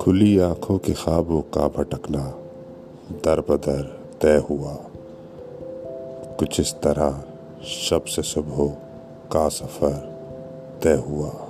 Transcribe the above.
खुली आँखों के ख्वाबों का भटकना दर बदर तय हुआ। कुछ इस तरह शब से सुबह का सफ़र तय हुआ।